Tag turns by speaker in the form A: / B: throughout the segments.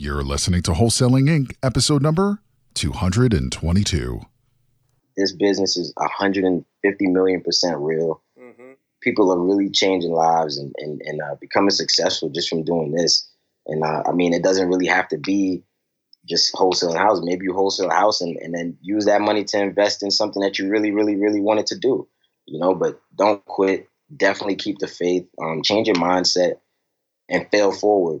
A: You're listening to Wholesaling Inc., episode number 222.
B: This business is 150 million percent real. Mm-hmm. People are really changing lives and, and, and uh, becoming successful just from doing this. And uh, I mean, it doesn't really have to be just wholesaling a house. Maybe you wholesale a house and, and then use that money to invest in something that you really, really, really wanted to do. You know, but don't quit. Definitely keep the faith. Um, change your mindset and fail forward.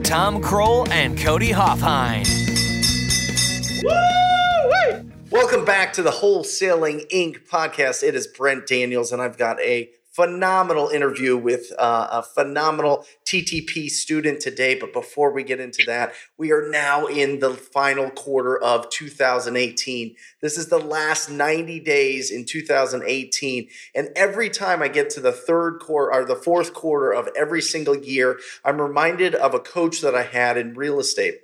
C: Tom Krol and Cody Hofhine.
D: Welcome back to the Wholesaling Inc. podcast. It is Brent Daniels, and I've got a phenomenal interview with uh, a phenomenal TTP student today. But before we get into that, we are now in the final quarter of 2018. This is the last 90 days in 2018. And every time I get to the third quarter or the fourth quarter of every single year, I'm reminded of a coach that I had in real estate.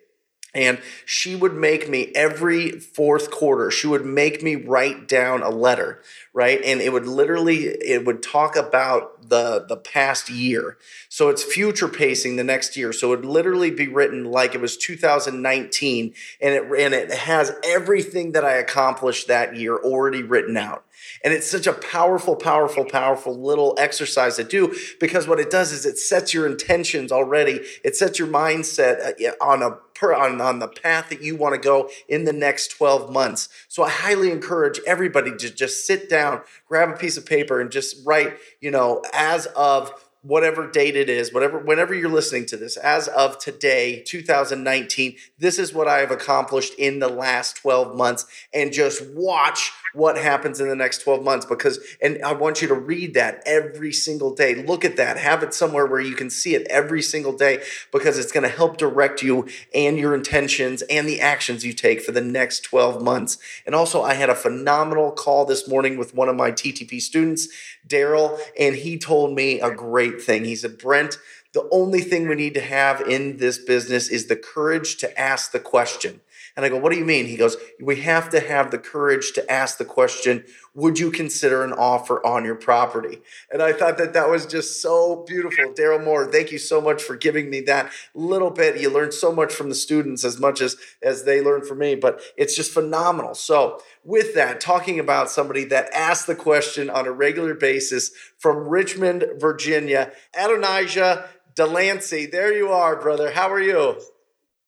D: And she would make me every fourth quarter, she would make me write down a letter, right? And it would literally, it would talk about the, the past year. So it's future pacing the next year. So it would literally be written like it was 2019 and it, and it has everything that I accomplished that year already written out. And it's such a powerful, powerful, powerful little exercise to do because what it does is it sets your intentions already. It sets your mindset uh, on a on, on the path that you want to go in the next 12 months. So I highly encourage everybody to just sit down, grab a piece of paper and just write, you know, as of whatever date it is, whatever, whenever you're listening to this, as of today, 2019, this is what I have accomplished in the last 12 months. And just watch what happens in the next 12 months because, and I want you to read that every single day. Look at that, have it somewhere where you can see it every single day because it's going to help direct you and your intentions and the actions you take for the next 12 months. And also, I had a phenomenal call this morning with one of my TTP students, Daryl, and he told me a great thing. He said, Brent, the only thing we need to have in this business is the courage to ask the question. And I go, What do you mean? He goes, We have to have the courage to ask the question, Would you consider an offer on your property? And I thought that that was just so beautiful. Daryl Moore, thank you so much for giving me that little bit. You learn so much from the students as much as, as they learn from me, but it's just phenomenal. So, with that, talking about somebody that asked the question on a regular basis from Richmond, Virginia, Adonijah De Lancy. There you are, brother. How are you?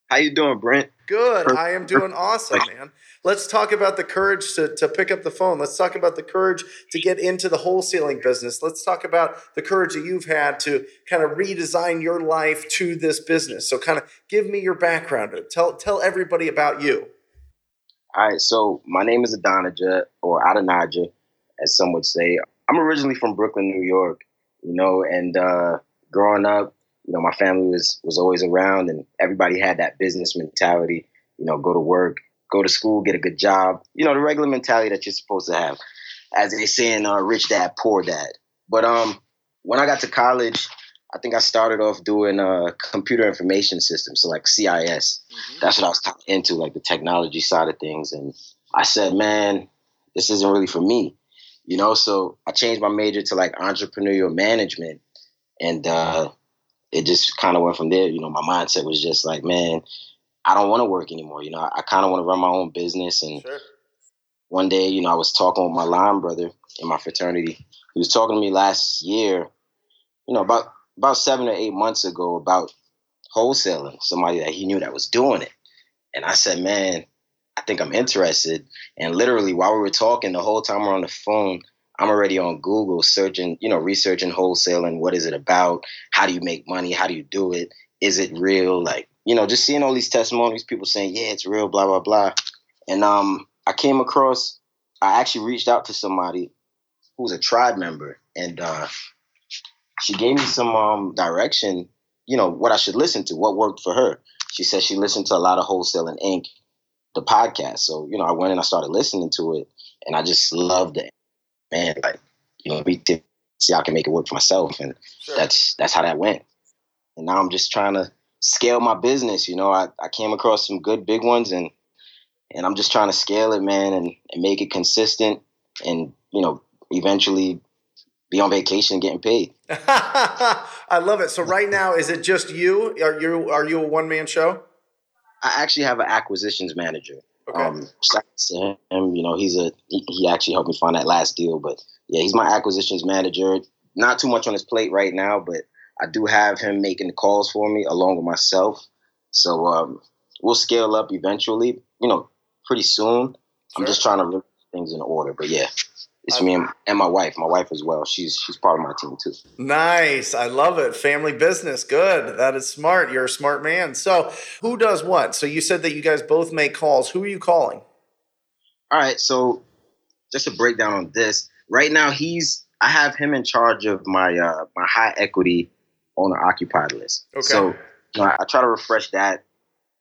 B: How you doing, Brent?
D: Good. I am doing awesome, man. Let's talk about the courage to, to pick up the phone. Let's talk about the courage to get into the wholesaling business. Let's talk about the courage that you've had to kind of redesign your life to this business. So kind of give me your background. Tell tell everybody about you.
B: All right. So my name is Adonijah or Adonijah, as some would say. I'm originally from Brooklyn, New York, you know, and uh, growing up, you know, my family was was always around, and everybody had that business mentality. You know, go to work, go to school, get a good job. You know, the regular mentality that you're supposed to have, as they say in uh, Rich Dad Poor Dad. But um, when I got to college, I think I started off doing uh, computer information systems, so like CIS. Mm-hmm. That's what I was into, like the technology side of things. And I said, man, this isn't really for me, you know. So I changed my major to like entrepreneurial management, and uh, it just kind of went from there. You know, my mindset was just like, man, I don't want to work anymore. You know, I, I kind of want to run my own business. And sure. one day, you know, I was talking with my line brother in my fraternity. He was talking to me last year, you know, about about seven or eight months ago about wholesaling. Somebody that he knew that was doing it, and I said, man, I think I'm interested. And literally, while we were talking, the whole time we're on the phone, I'm already on Google searching, you know, researching wholesaling. What is it about? How do you make money? How do you do it? Is it real? Like, you know, just seeing all these testimonies, people saying, yeah, it's real, blah, blah, blah. And um, I came across, I actually reached out to somebody who's a tribe member, and uh, she gave me some um, direction, you know, what I should listen to, what worked for her. she said she listened to a lot of Wholesaling Inc. the podcast. So you know, I went and I started listening to it, and I just loved it. Man, like you know, we did see I can make it work for myself, and sure. that's that's how that went. And now I'm just trying to scale my business. You know, I, I came across some good big ones, and and I'm just trying to scale it, man, and, and make it consistent, and you know, eventually be on vacation getting paid.
D: I love it. So right now, is it just you? Are you are you a one man show?
B: I actually have an acquisitions manager. Okay. Um, to him, you know, he's a he, he actually helped me find that last deal, but yeah, he's my acquisitions manager. Not too much on his plate right now, but I do have him making the calls for me along with myself. So um, we'll scale up eventually. You know, pretty soon. Sure. I'm just trying to look things in order, but yeah. It's me and, and, my wife. My wife as well. She's she's part of my team too.
D: Nice. I love it. Family business. Good. That is smart. You're a smart man. So who does what? So you said that you guys both make calls. Who are you calling?
B: All right. So just a breakdown on this. Right now he's I have him in charge of my uh my high equity owner occupied list. Okay. So you know, I, I try to refresh that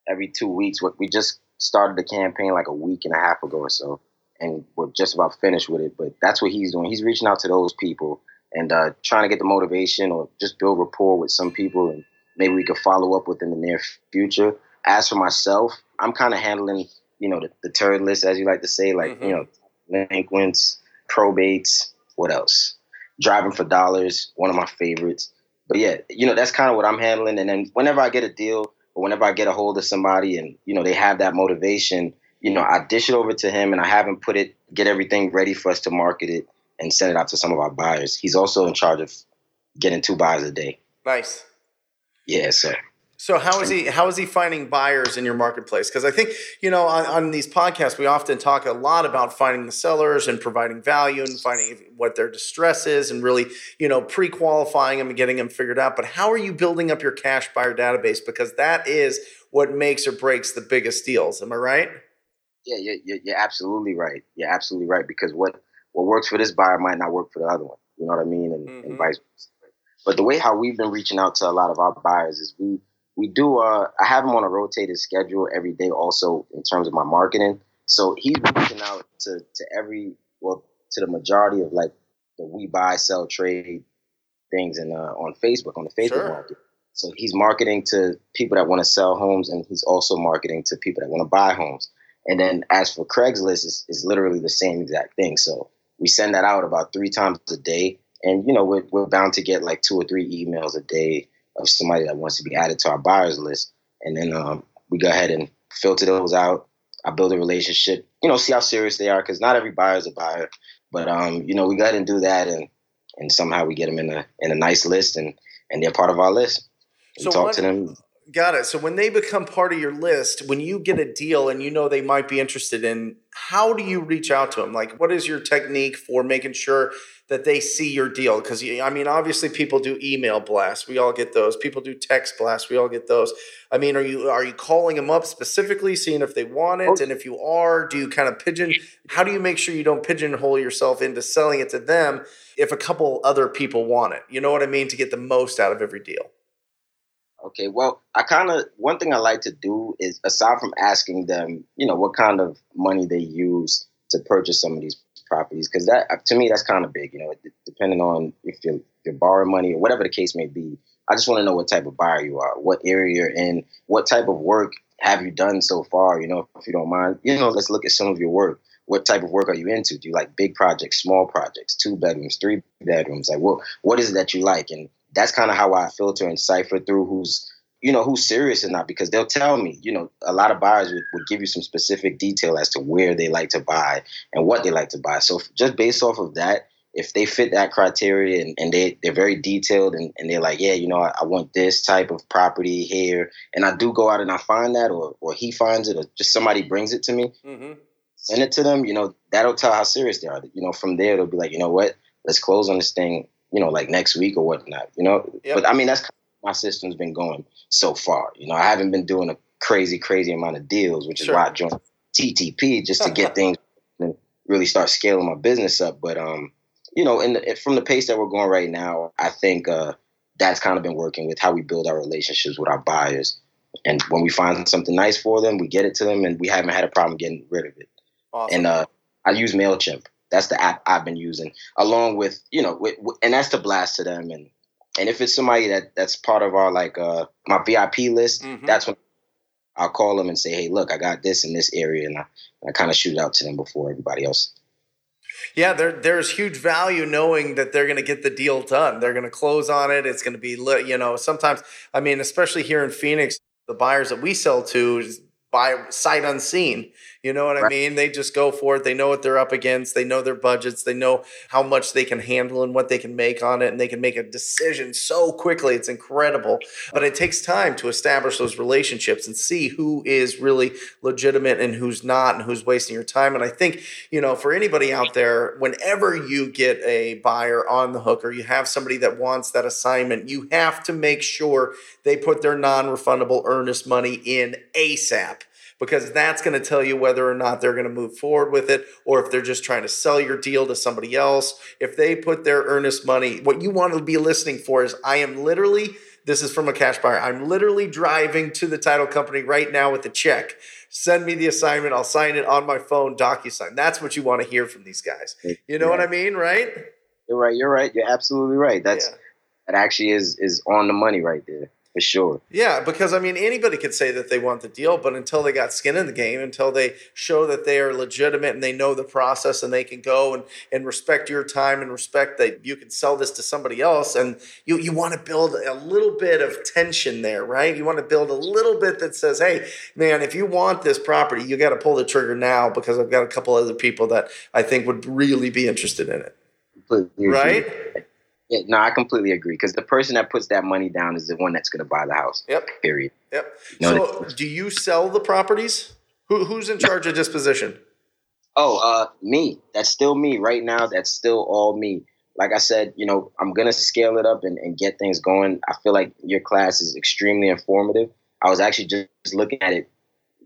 B: every two weeks. We just started the campaign like a week and a half ago or so and we're just about finished with it. But that's what he's doing. He's reaching out to those people and uh, trying to get the motivation or just build rapport with some people, and maybe we could follow up within the near future. As for myself, I'm kind of handling, you know, the, the, turd list, as you like to say, like mm-hmm. you know, delinquents, probates, what else? Driving for dollars, one of my favorites. But yeah, you know, that's kind of what I'm handling. And then whenever I get a deal or whenever I get a hold of somebody and you know they have that motivation you know, I dish it over to him and I have him put it, get everything ready for us to market it and send it out to some of our buyers. He's also in charge of getting two buyers a day.
D: Nice.
B: Yeah, so.
D: So how is he? How is he finding buyers in your marketplace? Because I think you know on, on, these podcasts we often talk a lot about finding the sellers and providing value and finding what their distress is and really you know pre-qualifying them and getting them figured out. But how are you building up your cash buyer database? Because that is what makes or breaks the biggest deals. Am I right?
B: Yeah, you're, you're absolutely right. You're absolutely right because what what works for this buyer might not work for the other one. You know what I mean, and, mm-hmm. and vice versa. But the way how we've been reaching out to a lot of our buyers is we we do. Uh, I have them on a rotated schedule every day. Also, in terms of my marketing, so he's reaching out to to every well to the majority of like the we buy sell trade things and uh, on Facebook on the Facebook sure. market. So he's marketing to people that want to sell homes, and he's also marketing to people that want to buy homes. And then as for Craigslist, it's, it's literally the same exact thing. So we send that out about three times a day. And, you know, we're, we're bound to get like two or three emails a day of somebody that wants to be added to our buyers list. And then um, we go ahead and filter those out. I build a relationship, you know, see how serious they are because not every buyer is a buyer. But, um, you know, we go ahead and do that. And, and somehow we get them in a, in a nice list and, and they're part of our list. We so talk what, to them.
D: Got it. So when they become part of your list, when you get a deal and you know they might be interested in, how do you reach out to them? Like, what is your technique for making sure that they see your deal? Because I mean, obviously, people do email blasts. We all get those. People do text blasts. We all get those. I mean, are you are you calling them up specifically, seeing if they want it? Oh. And if you are, do you kind of pigeon? How do you make sure you don't pigeonhole yourself into selling it to them if a couple other people want it? You know what I mean? To get the most out of every deal.
B: Okay, well, I kind of one thing I like to do is aside from asking them, you know, what kind of money they use to purchase some of these properties, because that uh, to me that's kind of big. You know, depending on if you're, if you're borrowing money or whatever the case may be. I just want to know what type of buyer you are, what area you're in, what type of work have you done so far. You know, if you don't mind, you know, let's look at some of your work. What type of work are you into? Do you like big projects, small projects, two bedrooms, three bedrooms? Like, what what is it that you like? And that's kind of how I filter and cipher through who's you know who's serious or not because they'll tell me you know a lot of buyers would, would, give you some specific detail as to where they like to buy and what they like to buy. So just based off of that if they fit that criteria and, and they, they're very detailed and, and they're like yeah you know I, I, want this type of property here and i do go out and i find that or, or he finds it or just somebody brings it to me mm-hmm. send it to them you know that'll tell how serious they are. You know from there they'll be like you know what? Let's close on this thing you know, like next week or whatnot, you know. Yep. But I mean, that's my system's been going so far. You know, I haven't been doing a crazy, crazy amount of deals, which sure. is why I joined TTP just to get things and really start scaling my business up. But um, you know, in the, from the pace that we're going right now, I think uh, that's kind of been working with how we build our relationships with our buyers. and when we find something nice for them, we get it to them, and we haven't had a problem getting rid of it. Awesome. And uh, I use Mailchimp. That's the app I've been using, along with you know, with, and that's to blast to them. And and if it's somebody that that's part of our like uh my VIP list, mm-hmm. that's when I'll call them and say, hey, look, I got this in this area, and I, I kind of shoot it out to them before everybody else.
D: Yeah, there, there's huge value knowing that they're going to get the deal done. They're going to close on it. It's going to be, you know, sometimes, I mean, especially here in Phoenix, the buyers that we sell to by sight unseen. You know what right. I mean? They just go for it. They know what they're up against. They know their budgets. They know how much they can handle and what they can make on it. And they can make a decision so quickly. It's incredible. But it takes time to establish those relationships and see who is really legitimate and who's not and who's wasting your time. And I think, you know, for anybody out there, whenever you get a buyer on the hook or you have somebody that wants that assignment, you have to make sure they put their non refundable earnest money in ASAP because that's going to tell you whether or not they're going to move forward with it or if they're just trying to sell your deal to somebody else. If they put their earnest money, what you want to be listening for is I am literally, this is from a cash buyer, I'm literally driving to the title company right now with a check. Send me the assignment. I'll sign it on my phone, DocuSign. That's what you want to hear from these guys. You know yeah. what I mean, right?
B: You're right. You're right. You're absolutely right. That's yeah. that actually is is on the money right there for sure.
D: Yeah, because I mean, anybody could say that they want the deal, but until they got skin in the game, until they show that they are legitimate and they know the process and they can go and, and respect your time and respect that you can sell this to somebody else, and you, you want to build a little bit of tension there, right? You want to build a little bit that says, hey, man, if you want this property, you got to pull the trigger now because I've got a couple other people that I think would really be interested in it. Right?
B: Yeah, no, I completely agree because the person that puts that money down is the one that's going to buy the house.
D: Yep.
B: Period.
D: Yep. You know, so, do you sell the properties? Who, who's in charge of disposition?
B: Oh, uh, me. That's still me right now. That's still all me. Like I said, you know, I'm gonna scale it up and, and get things going. I feel like your class is extremely informative. I was actually just looking at it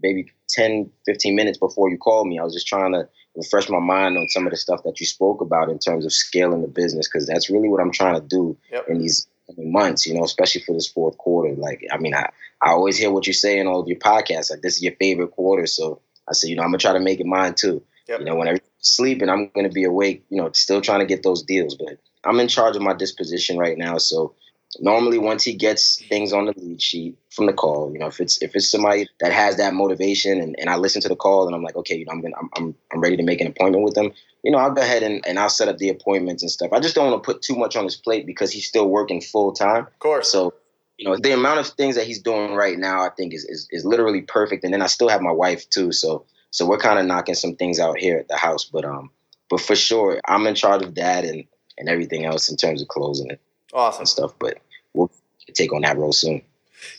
B: maybe 10, 15 minutes before you called me. I was just trying to refresh my mind on some of the stuff that you spoke about in terms of scaling the business because that's really what I'm trying to do yep. in these months, you know, especially for this fourth quarter. Like, I mean, I, I always hear what you say in all of your podcasts. Like, this is your favorite quarter. So I said, you know, I'm going to try to make it mine too. Yep. You know, when everyone's sleeping, I'm going to be awake, you know, still trying to get those deals. But I'm in charge of my disposition right now. So normally once he gets things on the lead sheet from the call, you know, if it's if it's somebody that has that motivation and, and I listen to the call and I'm like, okay, you know, I'm gonna I'm, I'm I'm ready to make an appointment with them, you know, I'll go ahead and, and I'll set up the appointments and stuff. I just don't want to put too much on his plate because he's still working full time.
D: Of course.
B: So, you know, the amount of things that he's doing right now I think is is, is literally perfect. And then I still have my wife too. So so we're kind of knocking some things out here at the house. But um but for sure I'm in charge of that and and everything else in terms of closing it.
D: Awesome.
B: stuff. But we'll take on that role soon.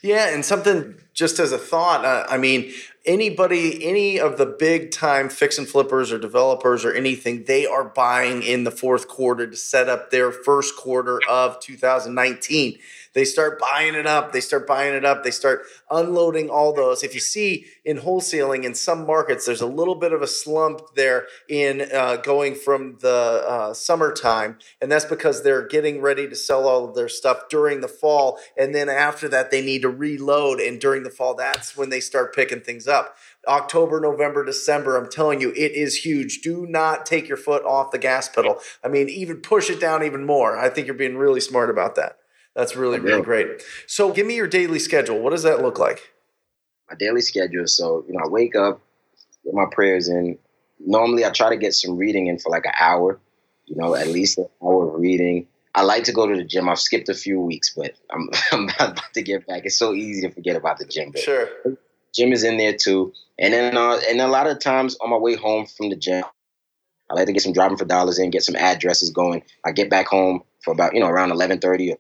D: Yeah, and something just as a thought, uh, I mean, anybody, any of the big time fix and flippers or developers or anything, they are buying in the fourth quarter to set up their first quarter of 2019. They start buying it up. They start buying it up. They start unloading all those. If you see in wholesaling in some markets, there's a little bit of a slump there in uh, going from the uh, summertime, and that's because they're getting ready to sell all of their stuff during the fall, and then after that they need to reload. And during the fall, that's when they start picking things up. October, November, December, I'm telling you, it is huge. Do not take your foot off the gas pedal. I mean, even push it down even more. I think you're being really smart about that. That's really, really great. So give me your daily schedule. What does that look like?
B: My daily schedule. So, you know, I wake up, get my prayers in. Normally I try to get some reading in for like an hour, you know, at least an hour of reading. I like to go to the gym. I've skipped a few weeks, but I'm, I'm about to get back. It's so easy to forget about the gym. But
D: sure.
B: Gym is in there too. And then, uh, and a lot of times on my way home from the gym, I like to get some driving for dollars in, get some addresses going. I get back home for about, you know, around 1130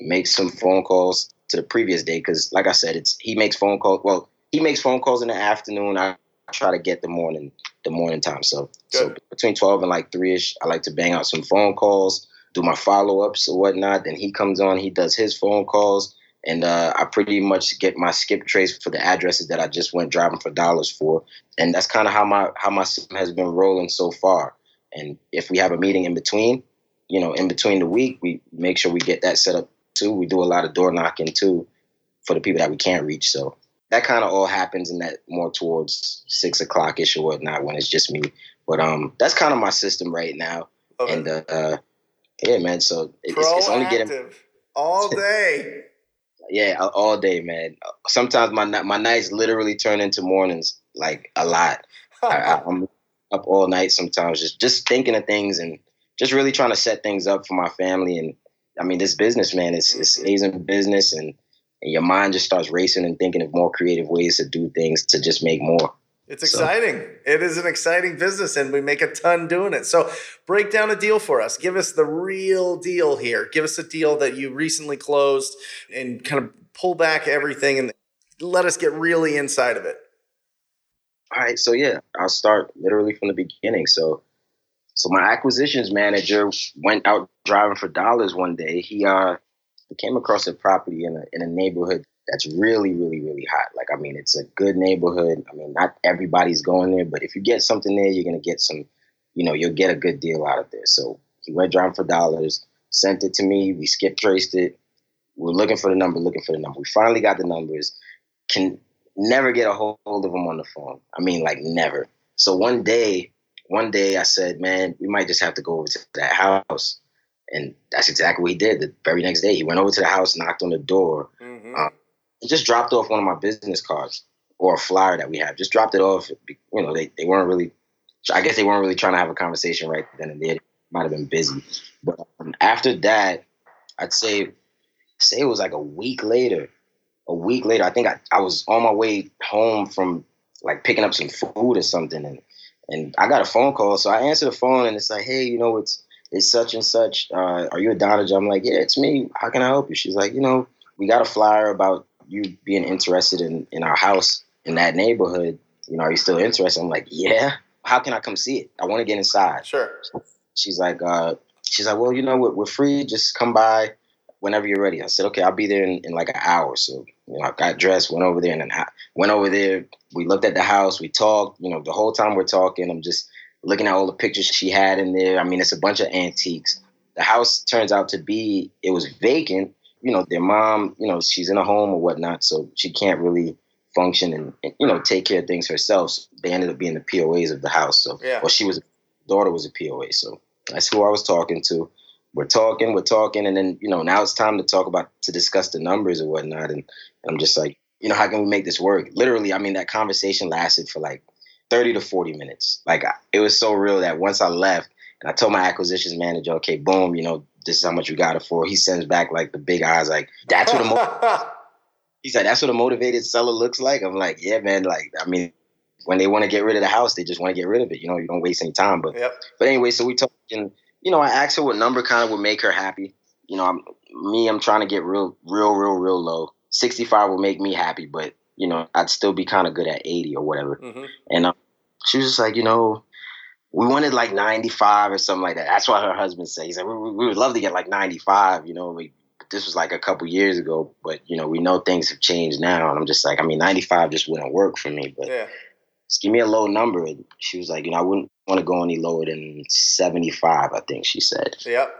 B: make some phone calls to the previous day because, like I said, it's he makes phone calls. Well, he makes phone calls in the afternoon. I try to get the morning the morning time. So Good. so between twelve and like three ish, I like to bang out some phone calls, do my follow ups or whatnot. Then he comes on, he does his phone calls, and uh, I pretty much get my skip trace for the addresses that I just went driving for dollars for, and that's kind of how my how my system has been rolling so far. And if we have a meeting in between, you know, in between the week, we make sure we get that set up too. We do a lot of door knocking too. for the people that we can't reach. So that kind of all happens in that more towards six o'clock ish or whatnot when it's just me. But um, that's kind of my system right now. Okay. And uh, uh, yeah, man. So
D: it's, it's only getting all day.
B: yeah, all day, man. Sometimes my my nights literally turn into mornings, like a lot. I, I'm up all night sometimes, just just thinking of things and just really trying to set things up for my family. And I mean, this business, man, it's mm-hmm. it's amazing business, and, and your mind just starts racing and thinking of more creative ways to do things to just make more.
D: It's exciting. So. It is an exciting business, and we make a ton doing it. So, break down a deal for us. Give us the real deal here. Give us a deal that you recently closed, and kind of pull back everything and let us get really inside of it.
B: All right. So yeah, I'll start literally from the beginning. So, so my acquisitions manager went out driving for dollars one day. He uh came across a property in a in a neighborhood that's really, really, really hot. Like, I mean, it's a good neighborhood. I mean, not everybody's going there, but if you get something there, you're gonna get some, you know, you'll get a good deal out of there. So he went driving for dollars, sent it to me. We skip traced it. We we're looking for the number, looking for the number. We finally got the numbers. Can never get a hold of him on the phone. I mean, like never. So one day, one day I said, man, we might just have to go over to that house. And that's exactly what he did. The very next day, he went over to the house, knocked on the door, mm-hmm. um, just dropped off one of my business cards or a flyer that we have. Just dropped it off. You know, they, they weren't really, I guess they weren't really trying to have a conversation right then and there. Might have been busy. But um, after that, I'd say, say it was like a week later. A week later, I think I, I was on my way home from like picking up some food or something, and and I got a phone call. So I answer the phone, and it's like, hey, you know, it's it's such and such. Uh, are you Adonijah? I'm like, yeah, it's me. How can I help you? She's like, you know, we got a flyer about you being interested in, in our house in that neighborhood, you know, are you still interested? I'm like, yeah. How can I come see it? I want to get inside.
D: Sure.
B: She's like, uh, she's like, well, you know, we're, we're, free. Just come by whenever you're ready. I said, okay, I'll be there in, in like an hour. So, you know, I got dressed, went over there, and then I went over there. We looked at the house. We talked. You know, the whole time we're talking, I'm just looking at all the pictures she had in there. I mean, it's a bunch of antiques. The house turns out to be it was vacant, you know, their mom, you know, she's in a home or whatnot, so she can't really function and, and you know take care of things herself. So they ended up being the POAs of the house. So,
D: yeah.
B: well, she was daughter was a POA, so that's who I was talking to. We're talking, we're talking, and then you know now it's time to talk about to discuss the numbers or whatnot. And I'm just like, you know, how can we make this work? Literally, I mean, that conversation lasted for like 30 to 40 minutes. Like it was so real that once I left and I told my acquisitions manager, okay, boom, you know, this is how much you got it for. He sends back like the big eyes, like that's what a mo-. he's like that's what a motivated seller looks like. I'm like, yeah, man. Like, I mean, when they want to get rid of the house, they just want to get rid of it. You know, you don't waste any time. But
D: yep.
B: but anyway, so we talked, and you know, I asked her what number kind of would make her happy. You know, I'm me, I'm trying to get real, real, real, real low. 65 would make me happy, but you know, I'd still be kind of good at 80 or whatever. Mm-hmm. And um, she was just like, you know, we wanted like 95 or something like that. That's what her husband said. He said, we, we would love to get like 95, you know, we, this was like a couple years ago, but you know, we know things have changed now. And I'm just like, I mean, 95 just wouldn't work for me, but
D: yeah.
B: just give me a low number. And she was like, you know, I wouldn't want to go any lower than 75, I think she said.
D: Yep.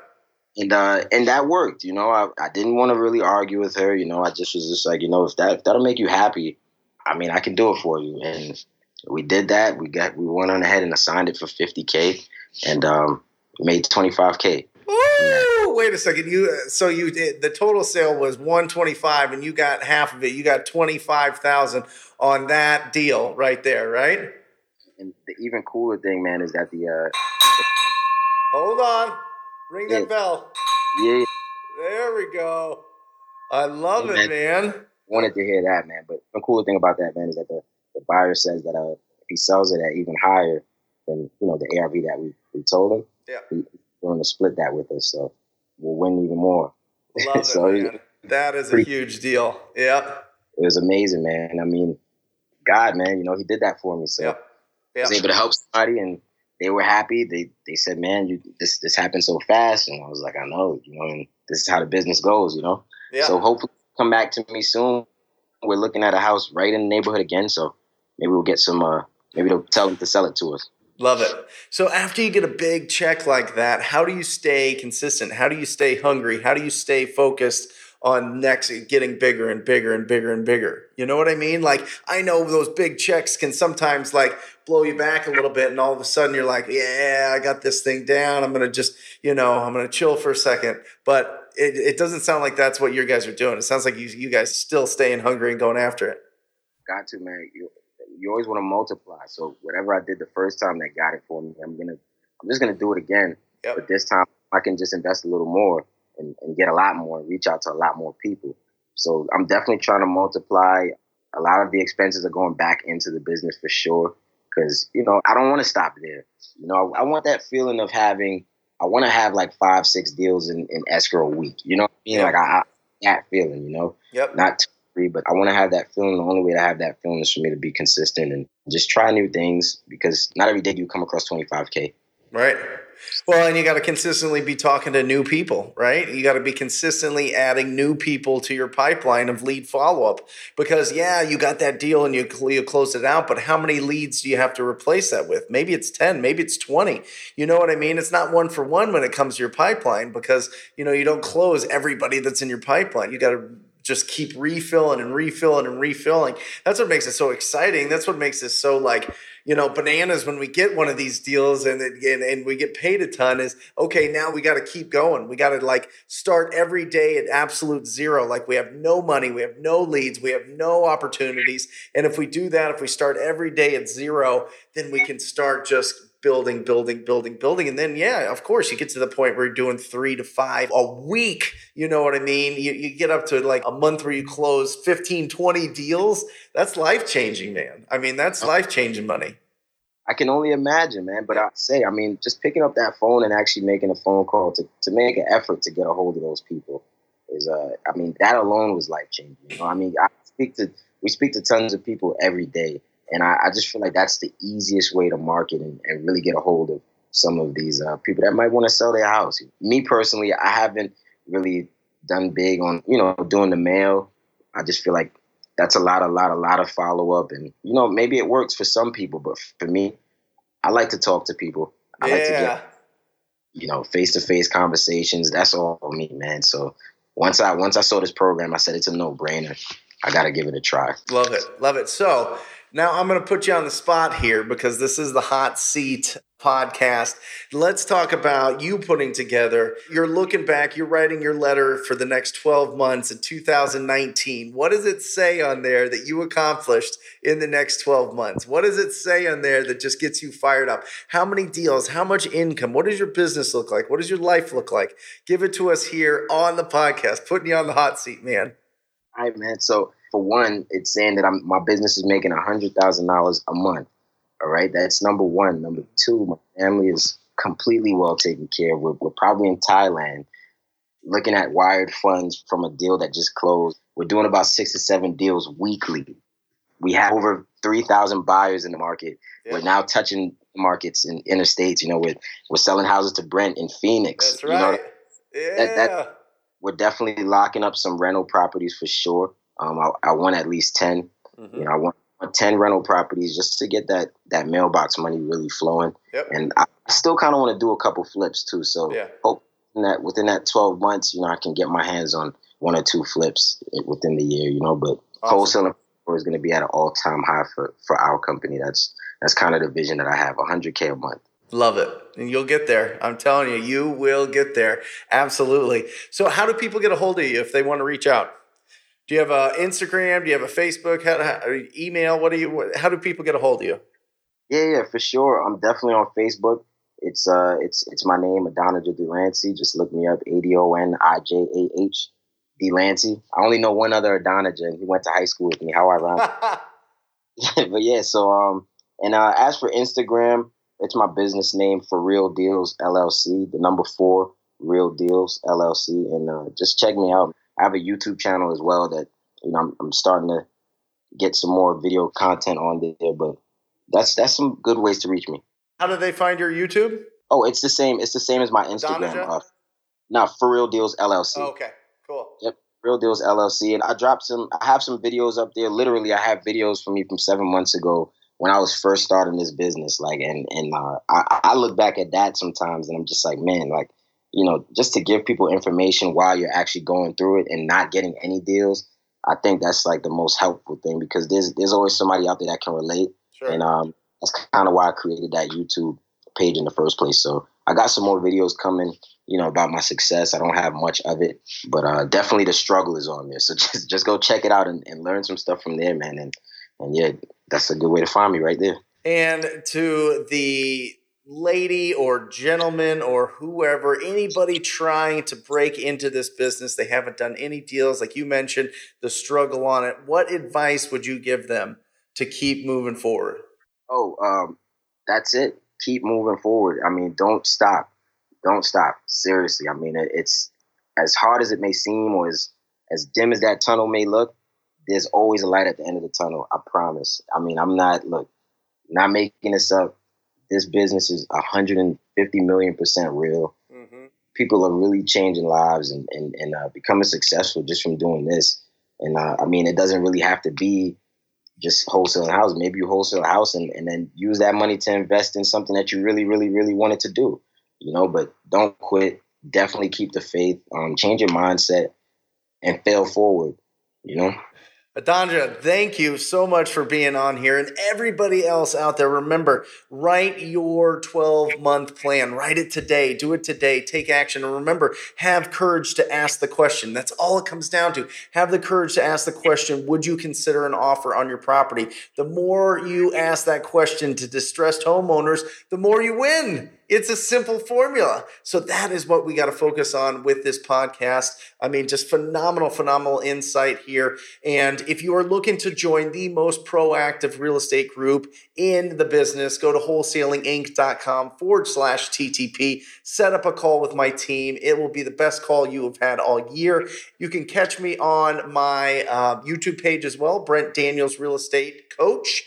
B: And, uh, and that worked, you know, I, I didn't want to really argue with her. You know, I just was just like, you know, if that, if that'll make you happy, I mean, I can do it for you. And, we did that. We got we went on ahead and assigned it for 50k, and um, made 25k.
D: Ooh, wait a second. You so you did the total sale was 125, and you got half of it. You got 25,000 on that deal right there, right?
B: And the even cooler thing, man, is that the. Uh,
D: Hold on, ring that yeah. bell.
B: Yeah.
D: There we go. I love it, man. man.
B: Wanted to hear that, man. But the cooler thing about that, man, is that the the buyer says that uh, if he sells it at even higher than you know the ARV that we, we told him,
D: yeah.
B: he's willing to split that with us. So we'll win even more.
D: Love so it, man. That is a huge deal. Yeah.
B: It was amazing, man. I mean, God, man, you know, he did that for me. So
D: yep.
B: I was able to help somebody and they were happy. They they said, Man, you this this happened so fast. And I was like, I know, you know, and this is how the business goes, you know.
D: Yeah.
B: So hopefully come back to me soon. We're looking at a house right in the neighborhood again. So maybe we'll get some. Uh, maybe they'll tell them to sell it to us.
D: Love it. So after you get a big check like that, how do you stay consistent? How do you stay hungry? How do you stay focused on next getting bigger and bigger and bigger and bigger. You know what I mean? Like I know those big checks can sometimes like blow you back a little bit and all of a sudden you're like, yeah, I got this thing down. I'm going to just, you know, I'm going to chill for a second. But it, it doesn't sound like that's what you guys are doing. It sounds like you, you guys still staying hungry and going after it.
B: Got to, man. You, you always want to multiply. So whatever I did the first time that got it for me, I'm going to, I'm just going to do it again. Yep. But this time I can just invest a little more and, and get a lot more, reach out to a lot more people. So I'm definitely trying to multiply. A lot of the expenses are going back into the business for sure. Cause, you know, I don't want to stop there. You know, I, I want that feeling of having, I want to have like five, six deals in, in escrow a week. You know what I mean? Yep. Like I, I, that feeling, you know?
D: Yep.
B: Not two, three, but I want to have that feeling. The only way to have that feeling is for me to be consistent and just try new things because not every day do you come across 25K.
D: Right. Well, and you got to consistently be talking to new people, right? You got to be consistently adding new people to your pipeline of lead follow up because, yeah, you got that deal and you, you closed it out, but how many leads do you have to replace that with? Maybe it's 10, maybe it's 20. You know what I mean? It's not one for one when it comes to your pipeline because, you know, you don't close everybody that's in your pipeline. You got to just keep refilling and refilling and refilling. That's what makes it so exciting. That's what makes it so like, you know, bananas when we get one of these deals and and, and we get paid a ton is okay, now we got to keep going. We got to like start every day at absolute zero. Like we have no money, we have no leads, we have no opportunities. And if we do that, if we start every day at zero, then we can start just building, building, building, building. And then, yeah, of course, you get to the point where you're doing three to five a week. You know what I mean? You, you get up to like a month where you close 15, 20 deals. That's life changing, man. I mean, that's life changing money.
B: I can only imagine, man. But I say, I mean, just picking up that phone and actually making a phone call to, to make an effort to get a hold of those people is, uh, I mean, that alone was life changing. You know, I mean, I speak to, we speak to tons of people every day and I, I, just feel like that's the easiest way to market and, and really get a hold of some of these uh, people that might want to sell their house. Me personally, I haven't really done big on, you know, doing the mail. I just feel like that's a lot, a lot, a lot of follow up. And, you know, maybe it works for some people, but for me, I like to talk to people. I yeah. like to get, you know, face to face conversations. That's all for me, man. So once I once I saw this program, I said it's a no brainer. I got to give it a try.
D: Love it. Love it. So now I'm going to put you on the spot here because this is the hot seat podcast. Let's talk about you putting together. You're looking back, you're writing your letter for the next 12 months in 2019. What does it say on there that you accomplished in the next 12 months? What does it say on there that just gets you fired up? How many deals? How much income? What does your business look like? What does your life look like? Give it to us here on the podcast, putting you on the hot seat, man.
B: All right, man. So for one, it's saying that I'm, my business is making a hundred thousand dollars a month. All right, that's number one. Number two, my family is completely well taken care of. We're, we're probably in Thailand, looking at wired funds from a deal that just closed. We're doing about six to seven deals weekly. We have over three thousand buyers in the market. Yeah. We're now touching markets in interstates. You know, we're we're selling houses to Brent in Phoenix.
D: That's right. You know, yeah. That, that,
B: we're definitely locking up some rental properties for sure. Um, I, I want at least 10. Mm-hmm. You know, I want 10 rental properties just to get that that mailbox money really flowing.
D: Yep.
B: And I still kind of want to do a couple flips too. So
D: yeah.
B: hope that within that 12 months, you know, I can get my hands on one or two flips within the year, you know, but awesome. wholesaling is going to be at an all time high for, for our company. That's, that's kind of the vision that I have 100K a month.
D: Love it. And you'll get there. I'm telling you, you will get there. Absolutely. So, how do people get a hold of you if they want to reach out? Do you have a Instagram? Do you have a Facebook? How, how, email? What do you? How do people get a hold of you?
B: Yeah, yeah, for sure. I'm definitely on Facebook. It's uh, it's it's my name, Adonijah De Lancy. Just look me up, A D O N I J A H De Lancy. I only know one other Adonijah, and he went to high school with me. How ironic. but yeah, so um, and uh, as for Instagram, it's my business name for Real Deals LLC. The number four Real Deals LLC, and uh, just check me out. I have a YouTube channel as well that you know I'm, I'm starting to get some more video content on there. But that's that's some good ways to reach me.
D: How do they find your YouTube?
B: Oh, it's the same. It's the same as my Instagram. Uh, no, for real deals LLC.
D: Oh, okay, cool.
B: Yep, real deals LLC. And I dropped some. I have some videos up there. Literally, I have videos from me from seven months ago when I was first starting this business. Like, and and uh, I, I look back at that sometimes, and I'm just like, man, like you know, just to give people information while you're actually going through it and not getting any deals, I think that's like the most helpful thing because there's there's always somebody out there that can relate. Sure. And um, that's kind of why I created that YouTube page in the first place. So I got some more videos coming, you know, about my success. I don't have much of it, but uh, definitely the struggle is on there. So just just go check it out and, and learn some stuff from there, man. And and yeah, that's a good way to find me right there.
D: And to the lady or gentleman or whoever, anybody trying to break into this business, they haven't done any deals, like you mentioned, the struggle on it. What advice would you give them to keep moving forward?
B: Oh, um, that's it. Keep moving forward. I mean, don't stop. Don't stop. Seriously. I mean, it's as hard as it may seem or as, as dim as that tunnel may look, there's always a light at the end of the tunnel. I promise. I mean, I'm not, look, not making this up this business is 150 million percent real. Mm-hmm. People are really changing lives and and, and uh, becoming successful just from doing this. And uh, I mean, it doesn't really have to be just wholesaling a house. Maybe you wholesale a house and, and then use that money to invest in something that you really, really, really wanted to do. You know, but don't quit. Definitely keep the faith. Um, change your mindset and fail forward. You know.
D: Adonijah, thank you so much for being on here. And everybody else out there, remember, write your 12 month plan. Write it today. Do it today. Take action. And remember, have courage to ask the question. That's all it comes down to. Have the courage to ask the question Would you consider an offer on your property? The more you ask that question to distressed homeowners, the more you win. It's a simple formula. So that is what we got to focus on with this podcast. I mean, just phenomenal, phenomenal insight here. And if you are looking to join the most proactive real estate group in the business, go to wholesalinginc.com forward slash TTP. Set up a call with my team. It will be the best call you have had all year. You can catch me on my uh, YouTube page as well, Brent Daniels Real Estate Coach.